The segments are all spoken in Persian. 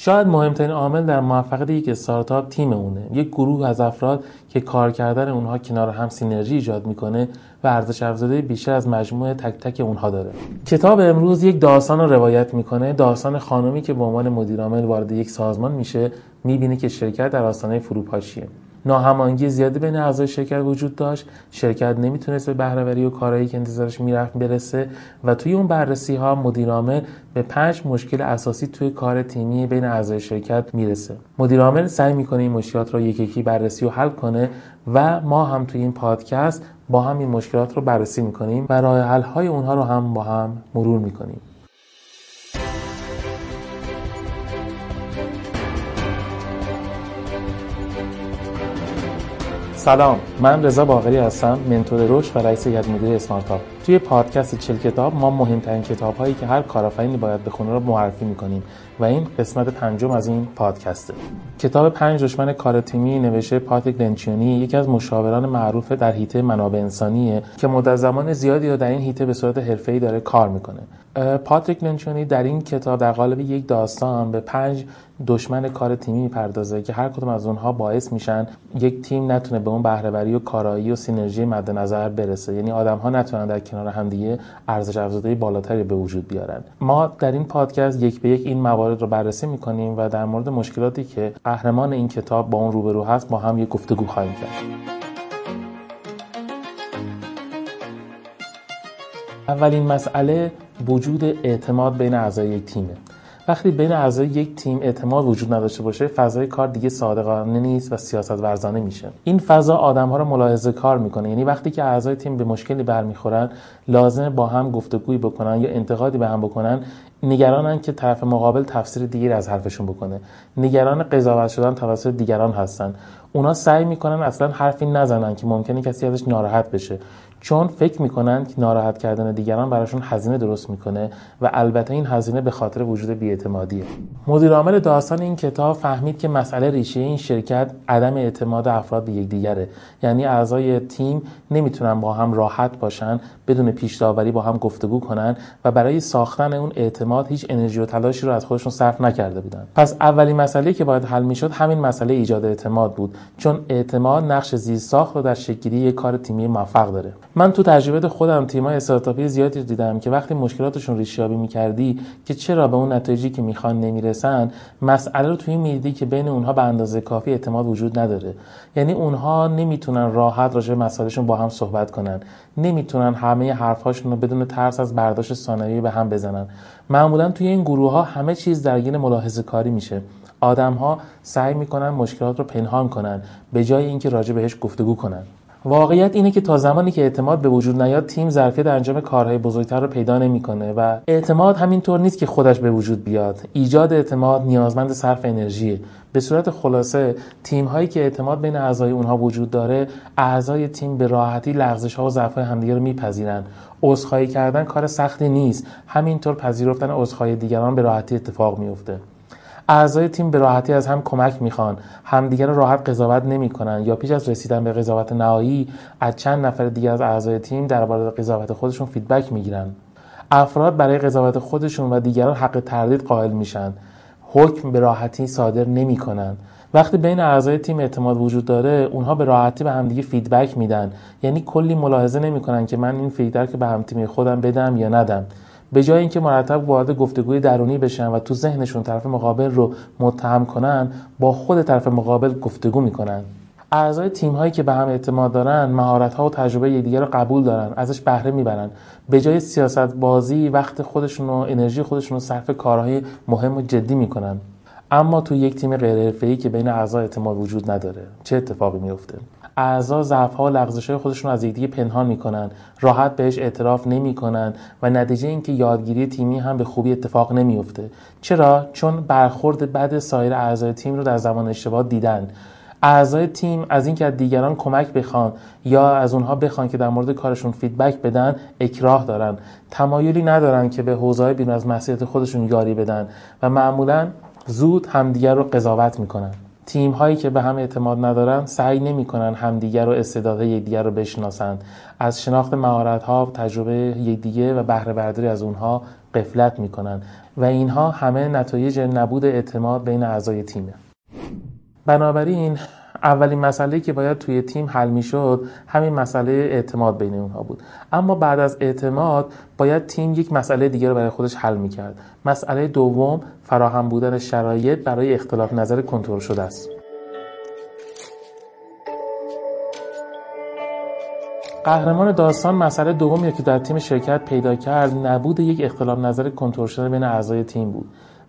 شاید مهمترین عامل در موفقیت یک استارتاپ تیم اونه. یک گروه از افراد که کار کردن اونها کنار هم سینرژی ایجاد می‌کنه و ارزش افزوده بیشتر از مجموعه تک تک اونها داره. کتاب امروز یک داستان رو روایت می‌کنه. داستان خانمی که به عنوان مدیرعامل وارد یک سازمان میشه می‌بینه که شرکت در آستانه فروپاشیه. ناهماهنگی زیادی بین اعضای شرکت وجود داشت. شرکت نمی‌تونست به بهرهوری و کارهایی که انتظارش می‌رفت برسه و توی اون بررسی ها مدیرعامل به پنج مشکل اساسی توی کار تیمی بین اعضای شرکت می‌رسه. مدیرعامل سعی می‌کنه این مشکلات رو یکی یکی بررسی و حل کنه و ما هم توی این پادکست با هم این مشکلات رو بررسی می‌کنیم و راه حل های اونها رو هم با هم مرور می‌کنیم. سلام. من رضا باقری هستم منتور رشد و رئیس هیئت مدیره اسمارتاپ. توی پادکست چل کتاب ما مهمترین کتاب هایی که هر کارآفرینی باید بخونه رو معرفی می‌کنیم و این قسمت پنجم از این پادکسته. کتاب پنج دشمن کار تیمی نوشته پاتریک لنچیونی یکی از مشاوران معروف در حیطه منابع انسانیه که مدت زمان زیادی رو در این حیطه به صورت حرفه‌ای داره کار می‌کنه. پاتریک لنچونی در این کتاب در قالب یک داستان به پنج دشمن کار تیمی می‌پردازه که هر کدوم از اونها باعث میشن یک تیم نتونه به اون بهرهوری و کارایی و سینرژی مد نظر برسه. یعنی آدم ها نتونن در کنار همدیگه ارزش افزوده بالاتری به وجود بیارن. ما در این پادکست یک به یک این موارد رو بررسی می‌کنیم و در مورد مشکلاتی که قهرمان این کتاب با اون روبرو هست با هم یک گفتگو خواهیم کرد. اولین مسئله وجود اعتماد بین اعضای تیمه. وقتی بین اعضای یک تیم اعتماد وجود نداشته باشه فضای کار دیگه صادقانه نیست و سیاست ورزانه میشه. این فضا آدم ها رو ملاحظه کار می‌کنه. یعنی وقتی که اعضای تیم به مشکلی برمیخورن لازم با هم گفتگویی بکنن یا انتقادی به هم بکنن نگرانن که طرف مقابل تفسیر دیگری از حرفشون بکنه. نگران قضاوت شدن توسط دیگران هستن. اونا سعی می‌کنن اصلا حرفی نزنن که ممکنه کسی ازش ناراحت بشه. چون فکر می‌کنن که ناراحت کردن دیگران براشون هزینه درست می‌کنه و البته این هزینه به خاطر وجود بیاعتمادیه. مدیر عامل داستان این کتاب فهمید که مسئله ریشه این شرکت عدم اعتماد افراد به یکدیگره. یعنی اعضای تیم نمی‌تونن با هم راحت باشن بدون پیش داوری با هم گفتگو کنن و برای ساختن اون اعتماد هیچ انرژی و تلاشی رو از خودشون صرف نکرده بودن. پس اولین مسئله که باید حل می‌شد همین مسئله ایجاد اعتماد بود چون اعتماد نقش زیرساخت رو در شکلی یک کار تیمی موفق داره. من تو تجربه خودم تیمای استارتاپی زیادی دیدم که وقتی مشکلاتشون ریشیابی می‌کردی که چرا به اون نتایجی که می‌خوان نمی‌رسن مسئله رو توی میدی که بین اونها به اندازه کافی اعتماد وجود نداره. یعنی اونها نمی‌تونن راحت راجع به مسائلشون با هم صحبت کنن. نمی‌تونن همه حرفهاشون رو بدون ترس از برداشت ثانویه به هم بزنن. معمولا توی این گروه ها همه چیز درگیر ملاحظه کاری میشه. آدم ها سعی می‌کنن مشکلات رو پنهان کنن به جای اینکه راجع بهش گفتگو کنن. واقعیت اینه که تا زمانی که اعتماد به وجود نیاد تیم ظرفیت انجام کارهای بزرگتر رو پیدا نمی‌کنه و اعتماد همینطور نیست که خودش به وجود بیاد. ایجاد اعتماد نیازمند صرف انرژیه. به صورت خلاصه تیم هایی که اعتماد بین اعضای اونها وجود داره اعضای تیم به راحتی لغزش ها و ضعف های همدیگه رو میپذیرن. عذرخواهی کردن کار سختی نیست. همینطور پذیرفتن عذرخواهی دیگران به راحتی اتفاق میفته اعضای تیم به راحتی از هم کمک می‌خوان همدیگر رو راحت قضاوت نمی‌کنن یا پیش از رسیدن به قضاوت نهایی از چند نفر دیگر از اعضای تیم درباره قضاوت خودشون فیدبک می‌گیرن. افراد برای قضاوت خودشون و دیگران حق تردید قائل میشن. حکم به راحتی صادر نمی‌کنن. وقتی بین اعضای تیم اعتماد وجود داره اونها به راحتی به همدیگه feedback میدن. یعنی کلی ملاحظه نمی‌کنن که من این feedback به هم تیم خودم بدم یا ندم. به جای اینکه مرتب وارد گفتگوی درونی بشن و تو ذهنشون طرف مقابل رو متهم کنن با خود طرف مقابل گفتگو می‌کنن. اعضای تیم هایی که به هم اعتماد دارن مهارت ها و تجربه یکدیگر رو قبول دارن ازش بهره می‌برن. به جای سیاست بازی وقت خودشون و انرژی خودشون رو صرف کارهای مهم و جدی می‌کنن. اما تو یک تیم غیر که بین اعضا اعتماد وجود نداره چه اتفاقی میفته اعضا ضعف ها لغزش های خودشون از یکدیگه پنهان می‌کنن. راحت بهش اعتراف نمی‌کنن و نتیجه اینکه یادگیری تیمی هم به خوبی اتفاق نمیفته چرا؟ چون برخورد بد سایر اعضای تیم رو در زمان اشتباه دیدن. اعضای تیم از اینکه از دیگران کمک بخوان یا از اونها بخوان که در مورد کارشون فیدبک بدن اکراه دارن. تمایلی ندارن که به حوزه‌های بیرون از مسئولیت خودشون یاری بدن و معمولا زود همدیگر رو قضاوت می‌کنن. تیم هایی که به هم اعتماد ندارن سعی نمی‌کنن همدیگر رو استعداد یکدیگر رو بشناسن. از شناخت مهارت ها تجربه یکدیگه و بهره برداری از اونها قفلت می‌کنن و اینها همه نتایج نبود اعتماد بین اعضای تیمه. بنابراین اولین مسئله که باید توی تیم حل می‌شد همین مسئله اعتماد بین اونها بود. اما بعد از اعتماد باید تیم یک مسئله دیگر رو برای خودش حل می‌کرد. مسئله دوم فراهم بودن شرایط برای اختلاف نظر کنترل شده است. قهرمان داستان مسئله دومی که در تیم شرکت پیدا کرد نبود یک اختلاف نظر کنترل شده بین اعضای تیم بود.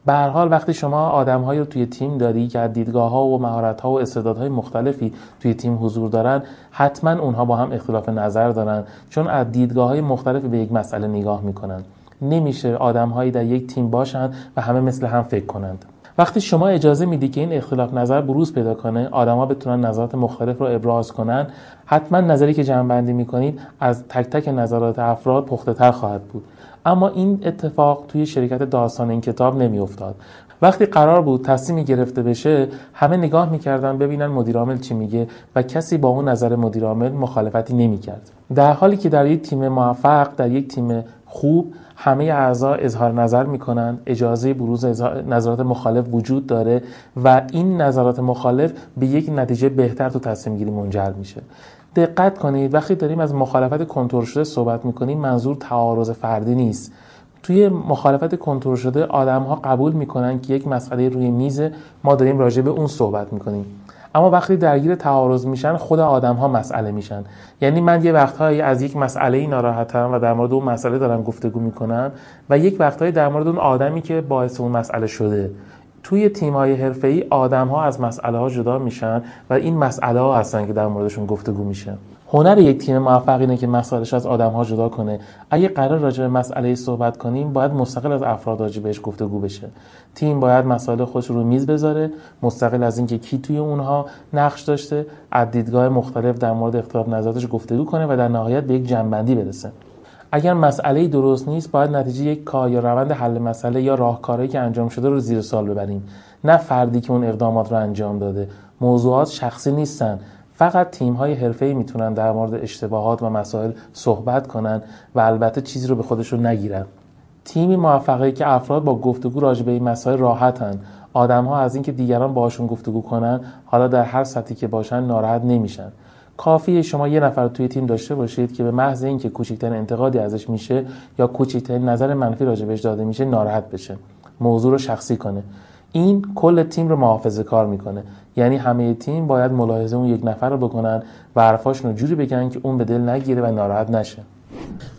به هر حال وقتی شما آدمهایی رو توی تیم داری که از دیدگاه و مهارت ها و استعدادهای مختلفی توی تیم حضور دارن حتما اونها با هم اختلاف نظر دارن چون از دیدگاه های مختلفی به یک مسئله نگاه می‌کنن. نمیشه آدمهایی در یک تیم باشند و همه مثل هم فکر کنند. وقتی شما اجازه میدی که این اختلاف نظر بروز پیدا کنه آدما بتونن نظرات مختلف رو ابراز کنن حتما نظری که جمع بندی می‌کنید از تک تک نظرات افراد پخته تر خواهد بود. اما این اتفاق توی شرکت داستان این کتاب نمیافتاد. وقتی قرار بود تصمیمی گرفته بشه همه نگاه می‌کردن ببینن مدیرعامل چی میگه و کسی با اون نظر مدیرعامل مخالفتی نمی‌کرد. در حالی که در یک تیم موفق در یک تیم خوب همه اعضا اظهار نظر می‌کنن اجازه بروز نظرات مخالف وجود داره و این نظرات مخالف به یک نتیجه بهتر تو تصمیم گیری منجر میشه. دقت کنید وقتی داریم از مخالفت کنترل شده صحبت می‌کنیم منظور تعارض فردی نیست. توی مخالفت کنترل شده آدم ها قبول می‌کنن که یک مسئله روی میز ما داریم راجع به اون صحبت می‌کنیم. اما وقتی درگیر تعارض میشن خود آدم ها مسئله میشن. یعنی من یه وقتهایی از یک مسئله ناراحتم و در مورد اون مسئله دارم گفتگو می‌کنم و یک وقتهایی در مورد اون آدمی که باعث اون مسئله شده. توی تیم های حرفه ای آدم ها از مسئله ها جدا میشن و این مسئله ها هستن که در موردشون گفتگو میشه. هنر یک تیم موفق اینه که مسائلش از آدم ها جدا کنه. اگه قرار راجع به مسئله صحبت کنیم باید مستقل از افراد راجع بهش گفتگو بشه. تیم باید مسائل خودش رو میز بذاره مستقل از اینکه کی توی اونها نقش داشته از دیدگاه مختلف در مورد اختلاف نظراتش گفتگو کنه و در نهایت به یک جنبندی برسه. اگر مسئله درست نیست باید نتیجه یک کار یا روند حل مسئله یا راهکارهایی که انجام شده رو زیر سال ببریم. نه فردی که اون اقدامات رو انجام داده. موضوعات شخصی نیستن. فقط تیم های حرفه ای می‌تونن در مورد اشتباهات و مسائل صحبت کنن و البته چیزی رو به خودشون نگیرن. تیمی موفقه که افراد با گفتگو راجع به این مسائل راحتن. آدم ها از اینکه دیگران باشون گفتگو کنن حالا در هر سطحی که باشن ناراحت نمیشن. کافیه شما یه نفر توی تیم داشته باشید که به محض اینکه کوچکترین انتقادی ازش میشه یا کوچکترین نظر منفی راجبش داده میشه ناراحت بشه. موضوع رو شخصی کنه. این کل تیم رو محافظه کار می‌کنه. یعنی همه تیم باید ملاحظه اون یک نفر رو بکنن و حرفاشون رو جوری بگن که اون به دل نگیره و ناراحت نشه.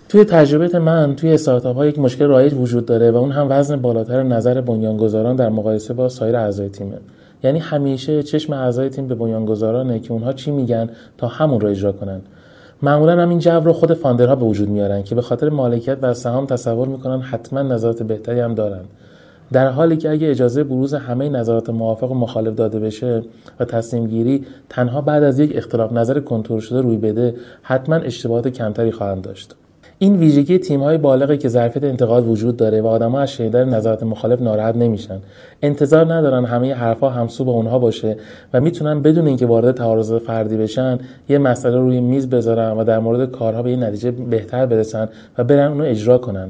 توی تجربه من توی استارتاپ ها یک مشکل رایج وجود داره و اون هم وزن بالاتر نظر بنیانگذاران در مقایسه با سایر اعضای تیمه. یعنی همیشه چشم اعضای تیم به بنیانگذارانه که اونها چی میگن تا همون رو اجرا کنن. معمولا هم این جو رو خود فاندرها به وجود میارن که به خاطر مالکیت و سهام تصور می‌کنن حتما نظرات بهتری هم دارن. در حالی که اگه اجازه بروز همه نظرات موافق و مخالف داده بشه و تصمیم گیری تنها بعد از یک اختلاف نظر کنترل شده روی بده حتما اشتباهات کمتری خواهند داشت. این ویژگی تیم های بالغی که ظرفیت انتقاد وجود داره و آدم‌ها از شنیدن نظرات مخالف ناراحت نمیشن. انتظار ندارن همه حرفها همسو با اونها باشه و می‌تونن بدون اینکه وارد تعارض فردی بشن یه مسئله روی میز بذارن و در مورد کارها به یه نتیجه بهتر برسن و برن اونو اجرا کنن.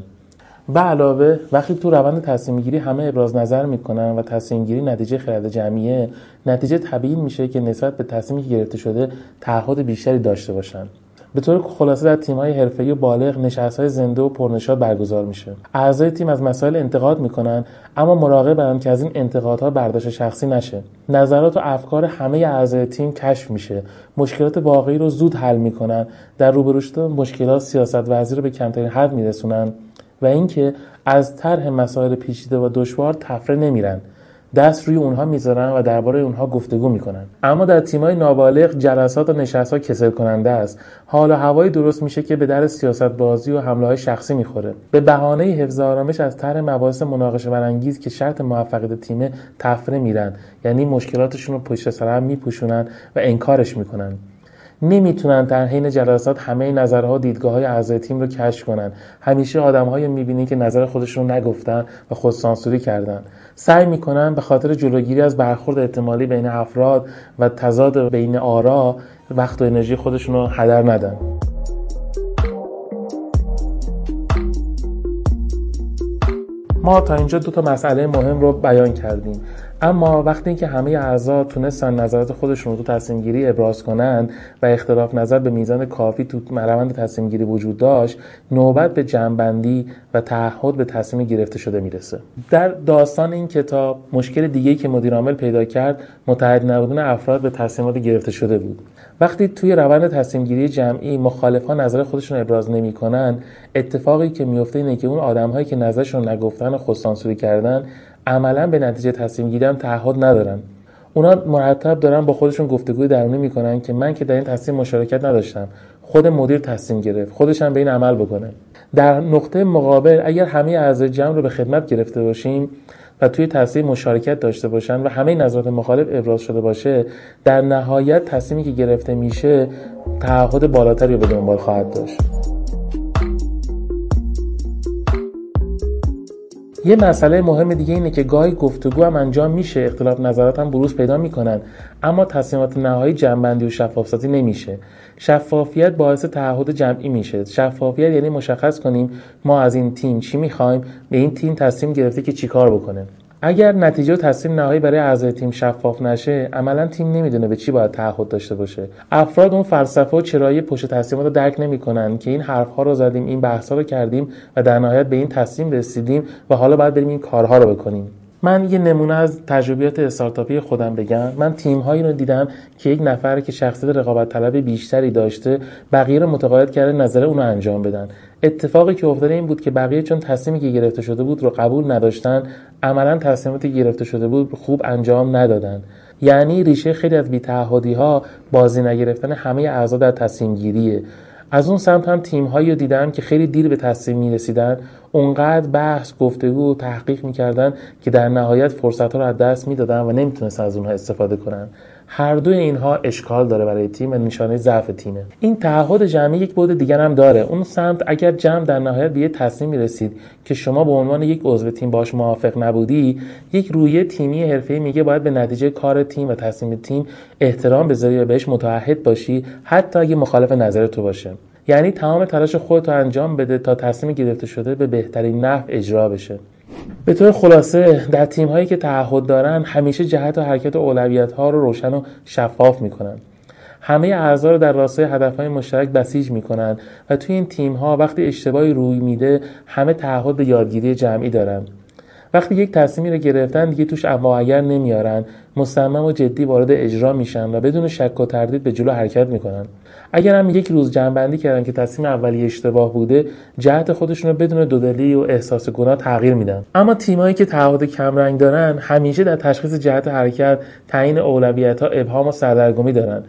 به علاوه وقتی تو روند تصمیم گیری همه ابراز نظر می‌کنن و تصمیم گیری نتیجه خرد جمعیه نتیجه طبیعی میشه که نسبت به تصمیمی که گرفته شده تعهد بیشتری داشته باشن. به طور خلاصه در تیم‌های حرفه‌ای و بالغ نشست‌های زنده و پرنشاط برگزار میشه. اعضای تیم از مسائل انتقاد می‌کنن اما مراقبن که از این انتقادها برداشت شخصی نشه. نظرات و افکار همه اعضای تیم کشف میشه. مشکلات واقعی رو زود حل می‌کنن. در روبرو شدن مشکلات سیاست وزیر رو به کمترین حد میرسونن و اینکه از طرح مسائل پیچیده و دشوار تفره نمیرن دست روی اونها می‌ذارن و درباره اونها گفتگو می‌کنن. اما در تیمای نابالغ جلسات و نشست ها کسل کننده است. حال و هوایی درست میشه که به در سیاست بازی و حمله های شخصی می‌خوره. به بهانه حفظ آرامش از طرح مباحث مناقشه برانگیز که شرط موفقیت تیم تفره میرن. یعنی مشکلاتشون رو پشت سر هم میپوشونن و انکارش می‌کنن. نمی‌تونن در حین جلسات همه نظرها و دیدگاه های اعضای تیم رو کشف کنن. همیشه آدمهایی می‌بینی که نظر خودشون رو نگفتن و خودسانسوری کردن. سعی می‌کنن به خاطر جلوگیری از برخورد احتمالی بین افراد و تضاد بین آرا وقت و انرژی خودشون رو هدر ندن. ما تا اینجا دو تا مسئله مهم رو بیان کردیم. اما وقتی که همه اعضا تونستن نظرات خودشون رو تو تصمیم گیری ابراز کنن و اختلاف نظر به میزان کافی تو روند تصمیم گیری وجود داشت نوبت به جنبندی و تعهد به تصمیم گرفته شده می‌رسه. در داستان این کتاب مشکل دیگه که مدیر عامل پیدا کرد متحد نبودن افراد به تصمیمات گرفته شده بود. وقتی توی روند تصمیم گیری جمعی مخالفان نظر خودشون ابراز نمی‌کنن اتفاقی که میفته اینه که اون آدمهایی که نظرشون نگفتن و خودسانسوری کردن عملا به نتیجه تصمیم گیری هم تعهد ندارن اونا مرتب دارن با خودشون گفتگوی درونی می‌کنن که من که در این تصمیم مشارکت نداشتم خود مدیر تصمیم گرفت خودش هم به این عمل بکنه. در نقطه مقابل اگر همه اعضای جمع رو به خدمت گرفته باشیم و توی تصمیم مشارکت داشته باشن و همه نظرات مخالف ابراز شده باشه در نهایت تصمیمی که گرفته میشه تعهد بالاتری به دنبال خواهد داشت. یه مسئله مهم دیگه اینه که گاهی گفتگو هم انجام میشه اختلاف نظرات هم بروز پیدا می‌کنن اما تصمیمات نهایی جنبندی و شفاف نمیشه. شفافیت باعث تعهد جمعی میشه. شفافیت یعنی مشخص کنیم ما از این تیم چی می‌خوایم به این تیم تصمیم گرفته که چیکار بکنه. اگر نتیجه و تصمیم نهایی برای اعضای تیم شفاف نشه عملا تیم نمی‌دونه به چی باید تعهد داشته باشه. افراد اون فلسفه و چرایی پشت تصمیمات رو درک نمی‌کنن که این حرفها رو زدیم این بحث رو کردیم و در نهایت به این تصمیم رسیدیم و حالا باید بریم این کارها رو بکنیم. من یه نمونه از تجربیات استارتاپی خودم بگم. من تیم هایی رو دیدم که یک نفر که شخصیت رقابت طلب بیشتری داشته بقیه رو متقاعد کرده نظر اون رو انجام بدن. اتفاقی که افتاده این بود که بقیه چون تصمیمی که گرفته شده بود رو قبول نداشتن عملا تصمیماتی که گرفته شده بود خوب انجام ندادن. یعنی ریشه خیلی از بیتعهدی ها بازی نگرفتن همه اعضا در تصمیم گیریه از اون سمت هم تیم هایی رو دیدم که خیلی دیر به تصمیم می رسیدن اونقدر بحث گفتگو و تحقیق می‌کردن که در نهایت فرصت ها رو از دست می‌دادن و نمی‌تونستن از اونها استفاده کنن. هر دوی اینها اشکال داره برای تیم و نشانه ضعف تیمه. این تعهد جمعی یک بود دیگر هم داره. اون سمت اگر جمع در نهایت به یه تصمیمی رسید که شما به عنوان یک عضو تیم باش موافق نبودی یک رویه تیمی حرفه‌ای میگه باید به نتیجه کار تیم و تصمیم تیم احترام بذاری و بهش متعهد باشی حتی اگه مخالف نظر تو باشه. یعنی تمام تلاش خودت رو انجام بده تا تصمیم گرفته شده به بهترین نحو اجرا بشه. به طور خلاصه در تیم هایی که تعهد دارن همیشه جهت و حرکت و اولویت ها رو روشن و شفاف می‌کنن. همه اعضا رو در راستای هدف های مشترک بسیج می‌کنن و توی این تیم ها وقتی اشتباهی روی میده همه تعهد به یادگیری جمعی دارن. وقتی یک تصمیمی رو گرفتن دیگه توش اما اگر نمیارن مصمم و جدی وارد اجرا میشن و بدون شک و تردید به جلو حرکت می‌کنن. اگر هم یک روز جنبندی کردن که تصمیم اولی اشتباه بوده جهت خودشون رو بدون دودلی و احساس گناه تغییر میدن. اما تیمایی که تعهد کمرنگ دارن همیشه در تشخیص جهت حرکت تعیین اولویت ها ابهام و سردرگمی دارن.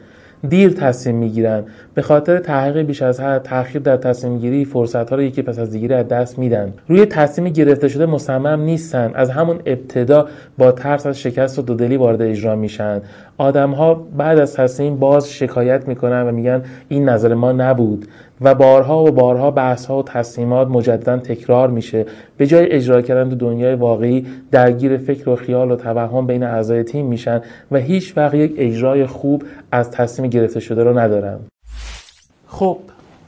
دیر تصمیم می‌گیرن. به خاطر تحقیق بیش از حد تاخیر در تصمیم گیری فرصت ها رو یکی پس از دیگری از دست میدن. روی تصمیم گرفته شده مصمم نیستن. از همون ابتدا با ترس از شکست و دودلی وارد اجرا میشن. آدم ها بعد از تصمیم باز شکایت می‌کنن و میگن این نظر ما نبود. و بارها و بارها بحث ها و تصمیمات مجددا تکرار میشه. به جای اجرا کردن تو دنیای واقعی درگیر فکر و خیال و توهم بین اعضای تیم میشن و هیچ وقت یک اجرای خوب از تصمیم گرفته شده رو ندارن. خب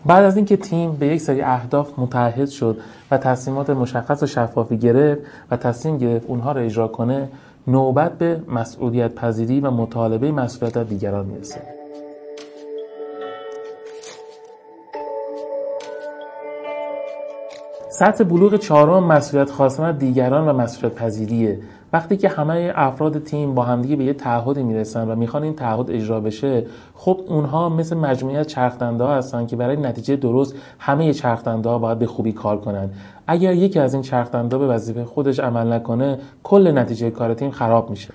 بعد از اینکه تیم به یک سری اهداف متحد شد و تصمیمات مشخص و شفافی گرفت و تصمیم گرفت اونها رو اجرا کنه نوبت به مسئولیت پذیری و مطالبه مسئولیت دیگران می‌رسه. سطح بلوغ چهارم مسئولیت خواستن دیگران و مسئولیت پذیریه. وقتی که همه افراد تیم با همدیگه به یه تعهدی می‌رسن و می‌خوان این تعهد اجرا بشه خب اونها مثل مجموعه از چرخدنده ها هستن که برای نتیجه درست همه چرخدنده ها باید به خوبی کار کنن. اگر یکی از این چرخدنده به وظیفه خودش عمل نکنه کل نتیجه کار تیم خراب میشه.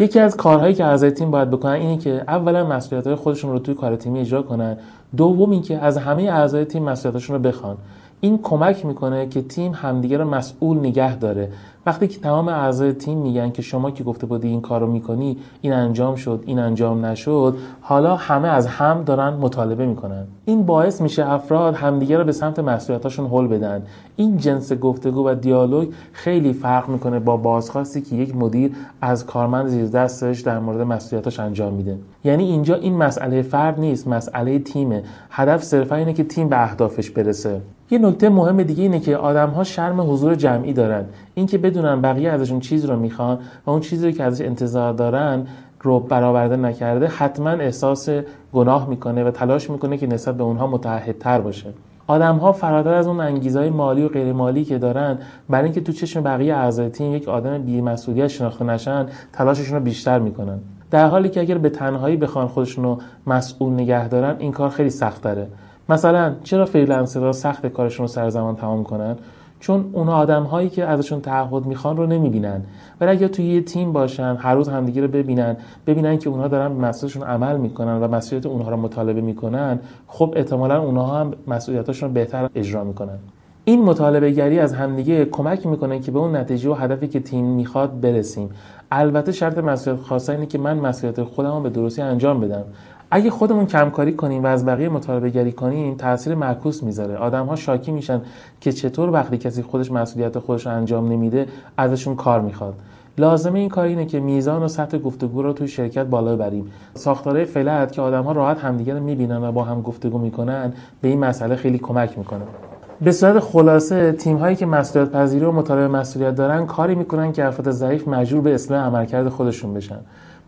یکی از کارهایی که اعضای تیم باید بکنن اینه که اولا مسئولیت خودشون رو توی کار تیمی اجرا کنن. دوم اینکه از همه اعضای تیم مسئولیتشون رو بخوان. این کمک می‌کنه که تیم همدیگه رو مسئول نگه داره. وقتی که تمام اعضای تیم میگن که شما که گفته بودی این کارو می‌کنی این انجام شد این انجام نشد حالا همه از هم دارن مطالبه می‌کنن. این باعث میشه افراد همدیگه رو به سمت مسئولیتاشون هل بدن. این جنس گفتگو و دیالوگ خیلی فرق می‌کنه با بازخواستی که یک مدیر از کارمند زیر دستش در مورد مسئولیتاش انجام میده. یعنی اینجا این مسئله فرد نیست مسئله تیمه. هدف صرفا اینه که تیم به اهدافش برسه. یه نکته مهم دیگه اینه که آدم ها شرم حضور جمعی دارن. اینکه بدونن بقیه ازشون چیز رو می‌خوان و اون چیزی که ازش انتظار دارن رو برآورده نکرده حتما احساس گناه می‌کنه و تلاش می‌کنه که نسبت به اونها متعهدتر باشه. آدم ها فراتر از اون انگیزهای مالی و غیر مالی که دارن برای اینکه تو چشم بقیه اعضای تیم یک آدم بی‌مسئولیت شناخته نشن تلاششون رو بیشتر می‌کنن. در حالی که اگر به تنهایی بخوان خودشون رو مسئول نگه دارن این کار خیلی سخت داره مثلا چرا فریلنسرها سخت کارشون رو سر زمان تمام کنن؟ چون اون آدم هایی که ازشون تعهد می‌خوان رو نمی‌بینن. ولی اگر توی یه تیم باشن هر روز همدیگه رو ببینن ببینن که اونها دارن به مسئولیتشون عمل می‌کنن و مسئولیت اونها رو مطالبه می‌کنن خب احتمالا اونها هم مسئولیتاشون بهتر اجرا می‌کنن. این مطالبه گری از همدیگه کمک می‌کنه که به اون نتیجه و هدفی که تیم می‌خواد برسیم. البته شرط مسئولیت خاصه اینه که من مسئولیت خودم رو به درستی انجام بدم. اگه خودمون کمکاری کنیم و از بقیه مطالبه گری کنیم تاثیر معکوس می‌ذاره. آدم ها شاکی میشن که چطور وقتی کسی خودش مسئولیت خودش انجام نمیده ازشون کار می‌خواد. لازمه این کار اینه که میزان و سطح گفتگو رو توی شرکت بالا ببریم ساختاره فلت که آدم ها راحت همدیگه رو می‌بینن و با هم گفتگو می‌کنن به این مسئله خیلی کمک می‌کنه. به صورت خلاصه تیم هایی که مسئولیت پذیری و مطالبه مسئولیت دارن کاری می‌کنن که افراد ضعیف مجبور به اصلاح عملکرد خودشون بشن.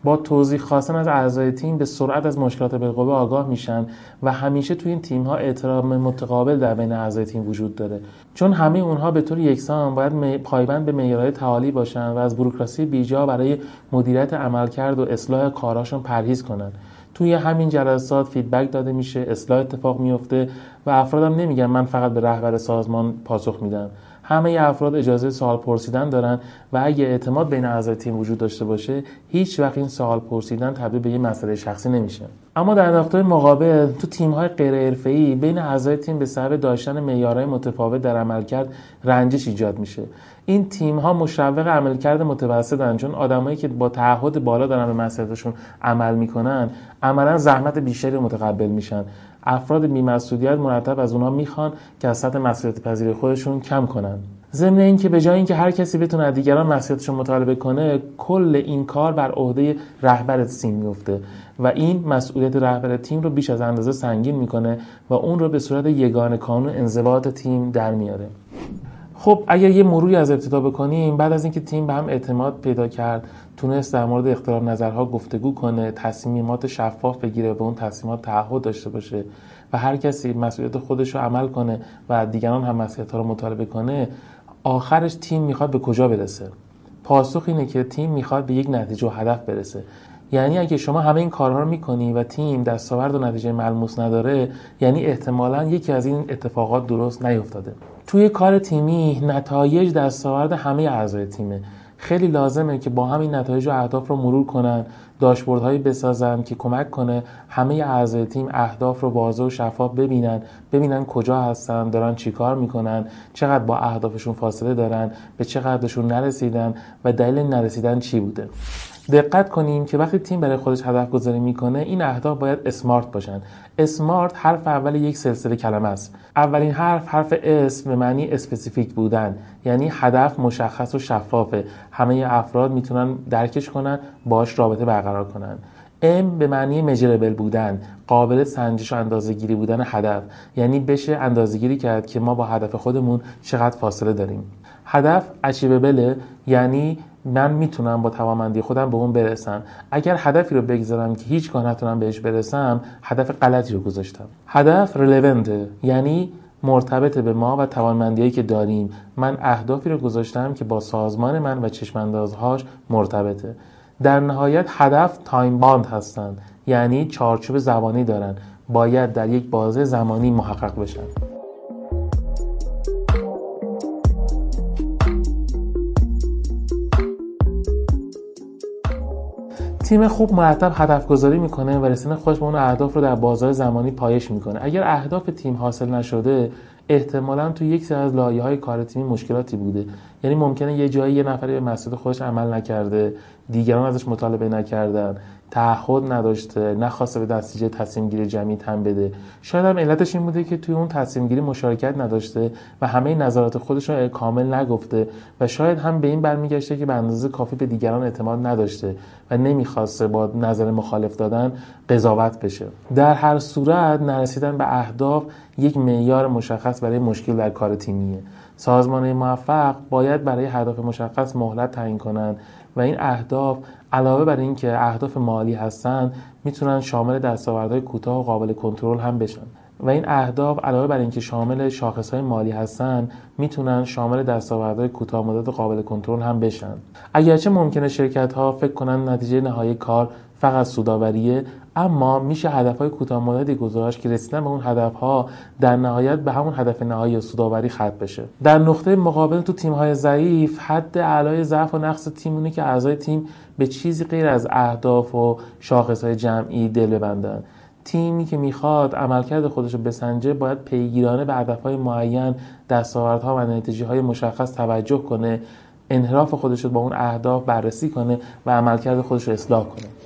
با توضیح خواستن از اعضای تیم به سرعت از مشکلات بالقوه آگاه میشن و همیشه توی این تیم ها احترام متقابل در بین اعضای تیم وجود داره. چون همه اونها به طور یکسان باید پایبند به معیارهای تعالی باشن و از بوروکراسی بیجا برای مدیریت عملکرد و اصلاح کاراشون پرهیز کنن. توی همین جلسات فیدبک داده میشه اصلاح اتفاق میفته و افرادم نمیگن من فقط به رهبر سازمان پاسخ میدم. همه افراد اجازه سوال پرسیدن دارن و اگه اعتماد بین اعضای تیم وجود داشته باشه هیچ وقت این سوال پرسیدن تبدیل به یه مسئله شخصی نمیشه. اما در نقطه مقابل تو تیم های غیر حرفه‌ای بین اعضای تیم به سبب داشتن معیارهای متفاوت در عملکرد رنجش ایجاد میشه. این تیم ها مشوق عملکرد متوسطن چون آدمایی که با تعهد بالا دارن به مسئولیتشون عمل می‌کنن عملا زحمت بیشتری متقبل میشن. افراد بیمسئولیت مرتب از اونها می‌خوان که از سطح مسئولیت پذیری خودشون کم کنن. ضمن اینکه به جای اینکه هر کسی بتونه از دیگران مسئولیتش مطالبه کنه کل این کار بر عهده رهبر تیم میفته و این مسئولیت رهبر تیم رو بیش از اندازه سنگین می‌کنه و اون رو به صورت یگان کانون انضباط تیم در میاره. خب اگر یه مروری از ابتدا بکنیم بعد از اینکه تیم به هم اعتماد پیدا کرد تونست در مورد اختلاف نظرها گفتگو کنه تصمیمات شفاف بگیره به اون تصمیمات تعهد داشته باشه و هر کسی مسئولیت خودش رو عمل کنه و دیگران هم مسئولیت رو مطالبه کنه آخرش تیم می‌خواد به کجا برسه؟ پاسخ اینه که تیم می‌خواد به یک نتیجه و هدف برسه. یعنی اگه شما همه این کارها رو می‌کنی و تیم دستاورد و نتیجه ملموس نداره یعنی احتمالا یکی از این اتفاقات درست نیفتاده. توی کار تیمی نتایج دستاورد همه اعضای تیمه. خیلی لازمه که با همین نتایج و اهداف رو مرور کنن هایی بسازن که کمک کنه همه اعضای تیم اهداف رو واضح و شفاف ببینن ببینن کجا هستن دارن چیکار می‌کنن چقدر با اهدافشون فاصله دارن به چقدرشون نرسیدن و دلیل نرسیدن چی بوده. دقت کنیم که وقتی تیم برای خودش هدف گذاری می‌کنه این اهداف باید SMART باشن. SMART حرف اول یک سلسله کلمه است. اولین حرف حرف S به معنی specific بودن. یعنی هدف مشخص و شفافه. همه افراد می‌تونن درکش کنن باش رابطه برقرار کنن. ام به معنی مجربل بودن. قابل سنجش و اندازه گیری بودن هدف. یعنی بشه اندازه گیری کرد که ما با هدف خودمون چقدر فاصله داریم. هدف اچیوبله یعنی من می‌تونم با توانمندی خودم به اون برسم. اگر هدفی رو بگذارم که هیچگاه نتونم بهش برسم هدف غلطی رو گذاشتم. هدف رلونته یعنی مرتبط به ما و توانمندیایی که داریم. من اهدافی رو گذاشتم که با سازمان من و چشم‌اندازهاش مرتبطه. در نهایت هدف time-bound هستند یعنی چارچوب زمانی دارن. باید در یک بازه زمانی محقق بشن. تیم خوب مرتب هدف گذاری می‌کنه و رسیدن خودش به اون اهداف رو در بازه زمانی پایش می‌کنه. اگر اهداف تیم حاصل نشده احتمالا تو یک سری از لایه های کار تیمی مشکلاتی بوده. یعنی ممکنه یه جایی یه نفری به مسئله خودش عمل نکرده دیگران ازش مطالبه نکردن. تعهد نداشته نخواسته به نتیجه تصمیم گیری جمعی تن بده. شاید هم علتش این بوده که توی اون تصمیم گیری مشارکت نداشته و همه نظرات خودش رو کامل نگفته و شاید هم به این برمیگشته که به اندازه کافی به دیگران اعتماد نداشته و نمی‌خواسته با نظر مخالف دادن قضاوت بشه. در هر صورت نرسیدن به اهداف یک معیار مشخص برای مشکل در کار تیمیه. سازمان موفق باید برای هدف مشخص مهلت تعیین کنند و این اهداف علاوه بر اینکه اهداف مالی هستند می‌تونن شامل دستاوردهای کوتاه و قابل کنترل هم بشن. و این اهداف علاوه بر اینکه شامل شاخصهای مالی هستن می‌تونن شامل دستاوردهای کوتاه مدت و قابل کنترل هم بشن. اگرچه ممکنه شرکت ها فکر کنن نتیجه نهایی کار فقط سوداوریه اما میشه هدفهای کوتاه مدتی گذاشت که رسیدن به اون هدفها در نهایت به همون هدف نهایی سوداوری ختم بشه. در نقطه مقابل تو تیم‌های ضعیف حد اعلای ضعف و نقص تیمونه که اعضای تیم به چیزی غیر از اهداف و شاخصهای جمعی دل ببندن. تیمی که می‌خواد عملکرد خودش رو بسنجه باید پیگیرانه به هدفهای معین دستاوردها و نتیجه های مشخص توجه کنه انحراف خودش رو با اون اهداف بررسی کنه و عملکرد خودش رو اصلاح کنه.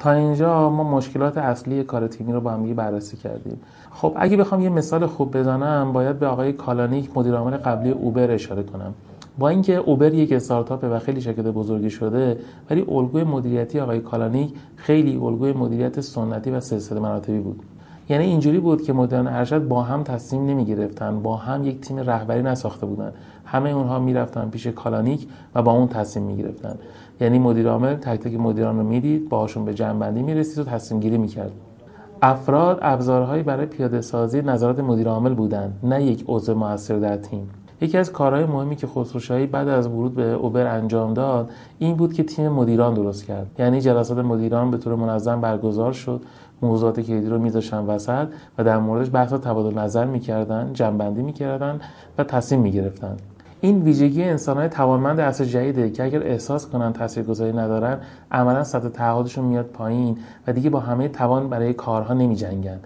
تا اینجا ما مشکلات اصلی کار تیمی رو با هم بررسی کردیم. خب اگه بخوام یه مثال خوب بزنم باید به آقای کالانیک مدیر عامل قبلی اوبر اشاره کنم. با اینکه اوبر یک استارتاپ و خیلی شرکت بزرگی شده ولی الگوی مدیریتی آقای کالانیک خیلی الگوی مدیریت سنتی و سلسله مراتبی بود. یعنی اینجوری بود که مدیران ارشد با هم تصمیم نمی گرفتن با هم یک تیم رهبری نساخته بودن. همه اونها می‌رفتن پیش کالانیک و با اون تصمیم می گرفتن یعنی مدیر عامل تک تک مدیران رو می‌دید باهاشون به جمع بندی می‌رسید و تصمیم گیری می‌کرد. افراد ابزارهایی برای پیاده سازی نظرات مدیر عامل بودند نه یک عضو موثر در تیم. یکی از کارهای مهمی که خسروشاهی بعد از ورود به اوبر انجام داد این بود که تیم مدیران درست کرد. یعنی جلسات مدیران به طور منظم برگزار شد موضوعات کلیدی رو میذاشتن وسط و در موردش بحث تبادل نظر می‌کردن جنبندی می‌کردن و تصمیم می‌گرفتن. این ویژگی انسانهای توانمند عصر جدیده که اگر احساس کنن تاثیرگذاری ندارن عملا سطح تعهدشون میاد پایین و دیگه با همه توان برای کارها نمیجنگن.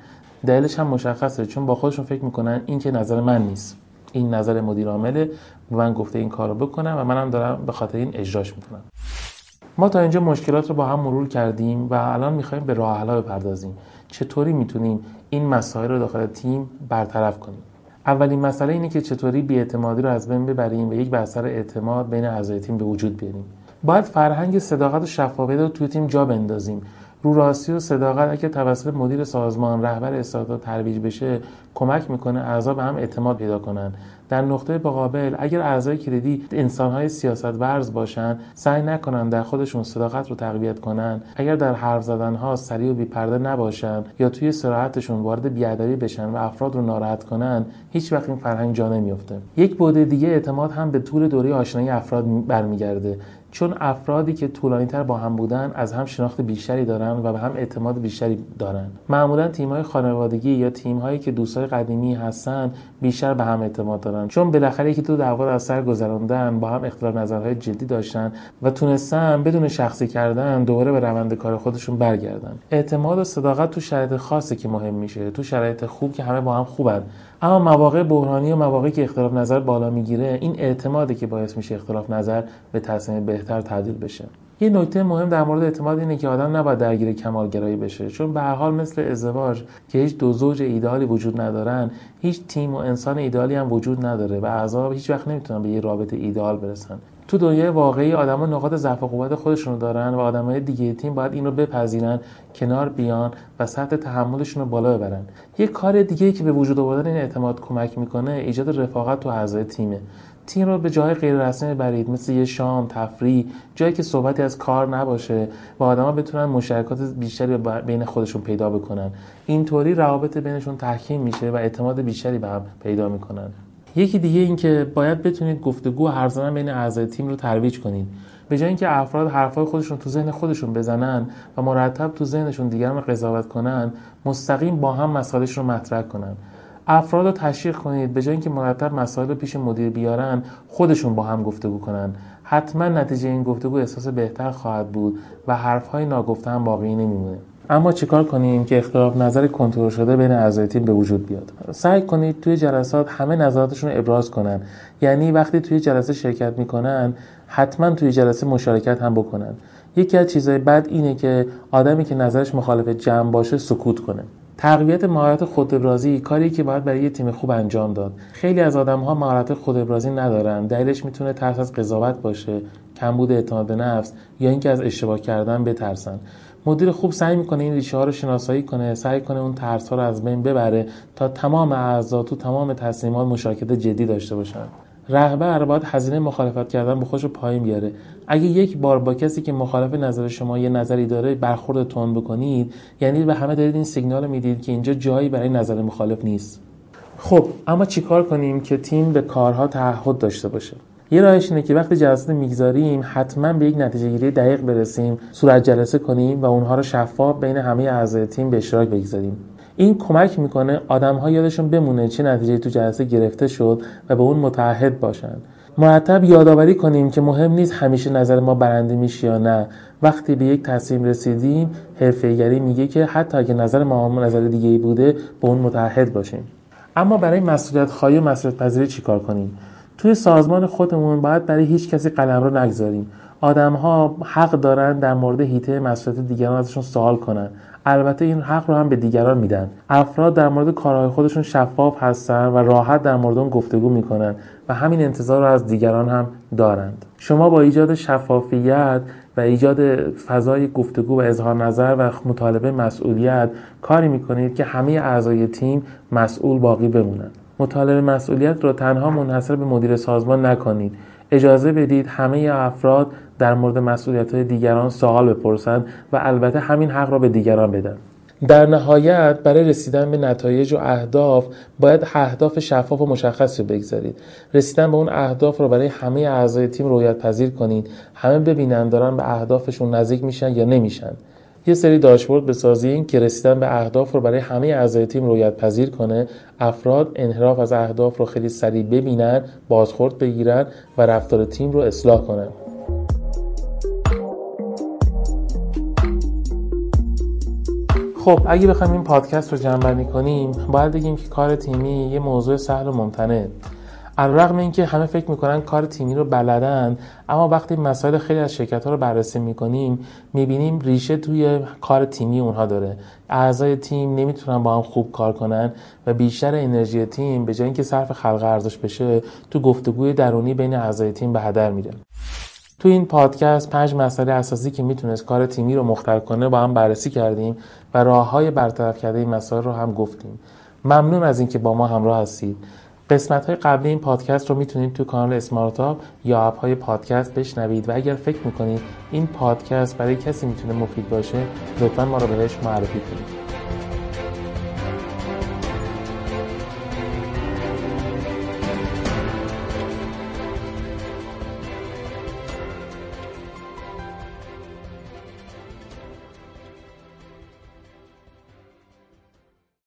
دلیلش هم مشخصه چون با خودشون فکر می‌کنن این که نظر من نیست. این نظر مدیر عامله من گفته این کارو بکنم و منم دارم به خاطر این اجراش می‌کنم. ما تا اینجا مشکلات رو با هم مرور کردیم و الان می‌خوایم به راه بپردازیم. چطوری می‌تونیم این مسائل رو داخل تیم برطرف کنیم؟ اولین مسئله اینه که چطوری بیاعتمادی رو از بین ببریم و یک بستر اعتماد بین اعضای تیم به وجود بیاریم. باید فرهنگ صداقت و شفافیت رو توی تیم جا بندازیم. رو راستی و صداقت اگه توسط مدیر سازمان رهبر استارتاپ ترویج بشه کمک می‌کنه اعضا به هم اعتماد پیدا کنن. در نقطه مقابل اگر اعضای کلیدی انسانهای سیاست ورز باشن سعی نکنن در خودشون صداقت رو تقویت کنن. اگر در حرف زدن ها سریع و بیپرده نباشن یا توی سراحتشون وارد بیادبی بشن و افراد رو ناراحت کنن هیچ وقت این فرهنگ جا نمیفته یک بوده دیگه اعتماد هم به طول دوره آشنایی افراد برمیگرده. چون افرادی که طولانی تر با هم بودن از هم شناخت بیشتری دارن و به هم اعتماد بیشتری دارن. معمولا تیم‌های خانوادگی یا تیم‌هایی که دوستای قدیمی هستن بیشتر به هم اعتماد دارن. چون بالاخره یکی دو دعوا از سر گذراندن با هم اختلاف نظرهای جدی داشتن و تونستن بدون شخصی کردن دوباره به روند کار خودشون برگردن اعتماد و صداقت تو شرایط خاصی که مهم میشه تو شرایط خوب که همه با هم خوبن. اما مواقع بحرانی و مواقعی که اختلاف نظر بالا می‌گیره این اعتمادی که باعث میشه اختلاف نظر به تصمیم بهتر تبدیل بشه. یه نکته مهم در مورد اعتماد اینه که آدم نباید درگیر کمالگرایی بشه. چون به هر حال مثل ازدواج که هیچ دو زوج ایدالی وجود ندارن هیچ تیم و انسان ایدالی هم وجود نداره و اعضا هیچ وقت نمی‌تونن به یه رابطه ایدال برسن. تو دنیای واقعی آدما نقاط ضعف و قوت خودشونو دارن و آدمای دیگه تیم باید این رو بپذیرن کنار بیان و سطح تحملشون رو بالا ببرن. یه کار دیگه که به وجود آوردن این اعتماد کمک می‌کنه ایجاد رفاقت تو اعضای تیمه. تیم رو به جای غیر رسمی برید مثل یه شام تفریح جایی که صحبتی از کار نباشه و آدما بتونن مشارکات بیشتری بین خودشون پیدا بکنن. اینطوری روابط بینشون تحکیم میشه و اعتماد بیشتری به هم پیدا می‌کنن. یکی دیگه این که باید بتونید گفتگو حرف زدن بین اعضای تیم رو ترویج کنید. به جای اینکه افراد حرفای خودشون تو ذهن خودشون بزنن و مرتب تو ذهنشون دیگران قضاوت کنن مستقیم با هم مسائلش رو مطرح کنن. افراد رو تشویق کنید به جای اینکه مرتب مسائل رو پیش مدیر بیارن خودشون با هم گفتگو کنن. حتما نتیجه این گفتگو احساس بهتر خواهد بود و حرفهای ناگفته هم باقی نمیمونه. اما چیکار کنیم که اختلاف نظر کنترل شده بین اعضای تیم به وجود بیاد؟ سعی کنید توی جلسات همه نظراتشون رو ابراز کنن. یعنی وقتی توی جلسه شرکت می‌کنن حتما توی جلسه مشارکت هم بکنن. یکی از چیزهای بد اینه که آدمی که نظرش مخالف جمع باشه سکوت کنه. تقویت مهارت خودابرازی کاری که باید برای یه تیم خوب انجام داد. خیلی از آدم ها مهارت خودابرازی ندارن. دلیلش می‌تونه ترس از قضاوت باشه کمبود اعتماد به نفس یا اینکه از اشتباه کردن بترسن. مدیر خوب سعی می‌کنه این ریشه ها رو شناسایی کنه سعی کنه اون ترس ها رو از بین ببره تا تمام اعضا تو تمام تصمیمات مشارکت جدی داشته باشن. رهبر باید هزینه مخالفت کردن به خودش پایین بیاره. اگه یک بار با کسی که مخالف نظر شما یه نظری داره برخورد تون بکنید یعنی به همه دارید این سیگنال می‌دید که اینجا جایی برای نظر مخالف نیست. خب اما چیکار کنیم که تیم به کارها تعهد داشته باشه؟ یه راهش اینه که وقتی جلسه می‌گذاریم حتما به یک نتیجه گیری دقیق برسیم صورت جلسه کنیم و اونها رو شفاف بین همه اعضای تیم به اشتراک بگذاریم. این کمک می‌کنه آدم ها یادشون بمونه چه نتیجه تو جلسه گرفته شد و به اون متحد باشن. مرتب یادآوری کنیم که مهم نیست همیشه نظر ما برنده میشه یا نه. وقتی به یک تصمیم رسیدیم حرفه‌ایگری میگه که حتی اگه نظر ما نظر دیگه ای بوده به اون متحد باشیم. اما برای مسئولیت خواهی و مسئولیت پذیری چیکار کنیم؟ توی سازمان خودمون باید برای هیچ کسی قلم رو نگذاریم. آدم ها حق دارن در مورد هیته مسئولیت دیگران ازشون سوال کنن. البته این حق رو هم به دیگران میدن. افراد در مورد کارهای خودشون شفاف هستن و راحت در مورد اون گفتگو می‌کنن و همین انتظار رو از دیگران هم دارند. شما با ایجاد شفافیت و ایجاد فضای گفتگو و اظهار نظر و مطالبه مسئولیت کاری می‌کنید که همه اعضای تیم مسئول باقی بمونند مطالبه مسئولیت را تنها منحصر به مدیر سازمان نکنید. اجازه بدید همه افراد در مورد مسئولیت های دیگران سوال بپرسند و البته همین حق را به دیگران بدن. در نهایت برای رسیدن به نتایج و اهداف باید اهداف شفاف و مشخصی بگذارید. رسیدن به اون اهداف رو برای همه اعضای تیم رویت پذیر کنید. همه ببینن دارن به اهدافشون نزدیک میشن یا نمیشن. یه سری داشبورد بسازیم که رسیدن به اهداف رو برای همه اعضای تیم رویت پذیر کنه افراد انحراف از اهداف رو خیلی سریع ببینن بازخورد بگیرن و رفتار تیم رو اصلاح کنن. خب اگه بخوایم این پادکست رو جمع کنیم باید بگیم که کار تیمی یه موضوع سهل و ممتنه. علیرغم اینکه همه فکر می‌کنن کار تیمی رو بلدن اما وقتی مسائل خیلی از شرکت ها رو بررسی می‌کنیم می‌بینیم ریشه توی کار تیمی اونها داره. اعضای تیم نمی‌تونن با هم خوب کار کنن و بیشتر انرژی تیم به جای اینکه صرف خلق ارزش بشه تو گفتگوی درونی بین اعضای تیم به هدر میره. تو این پادکست پنج مسئله اساسی که می‌تونست کار تیمی رو مختل کنه با هم بررسی کردیم و راه های برطرف کرده این مسائل رو هم گفتیم. ممنون از اینکه با ما همراه هستید. قسمت های قبلی این پادکست رو می‌تونید تو کانال اسمارت یا اپ های پادکست بشنوید و اگر فکر می‌کنید این پادکست برای کسی می‌تونه مفید باشه لطفا ما رو بهش معرفی کنید.